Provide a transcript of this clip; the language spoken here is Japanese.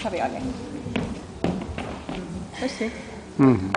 食べようねそして Mhm.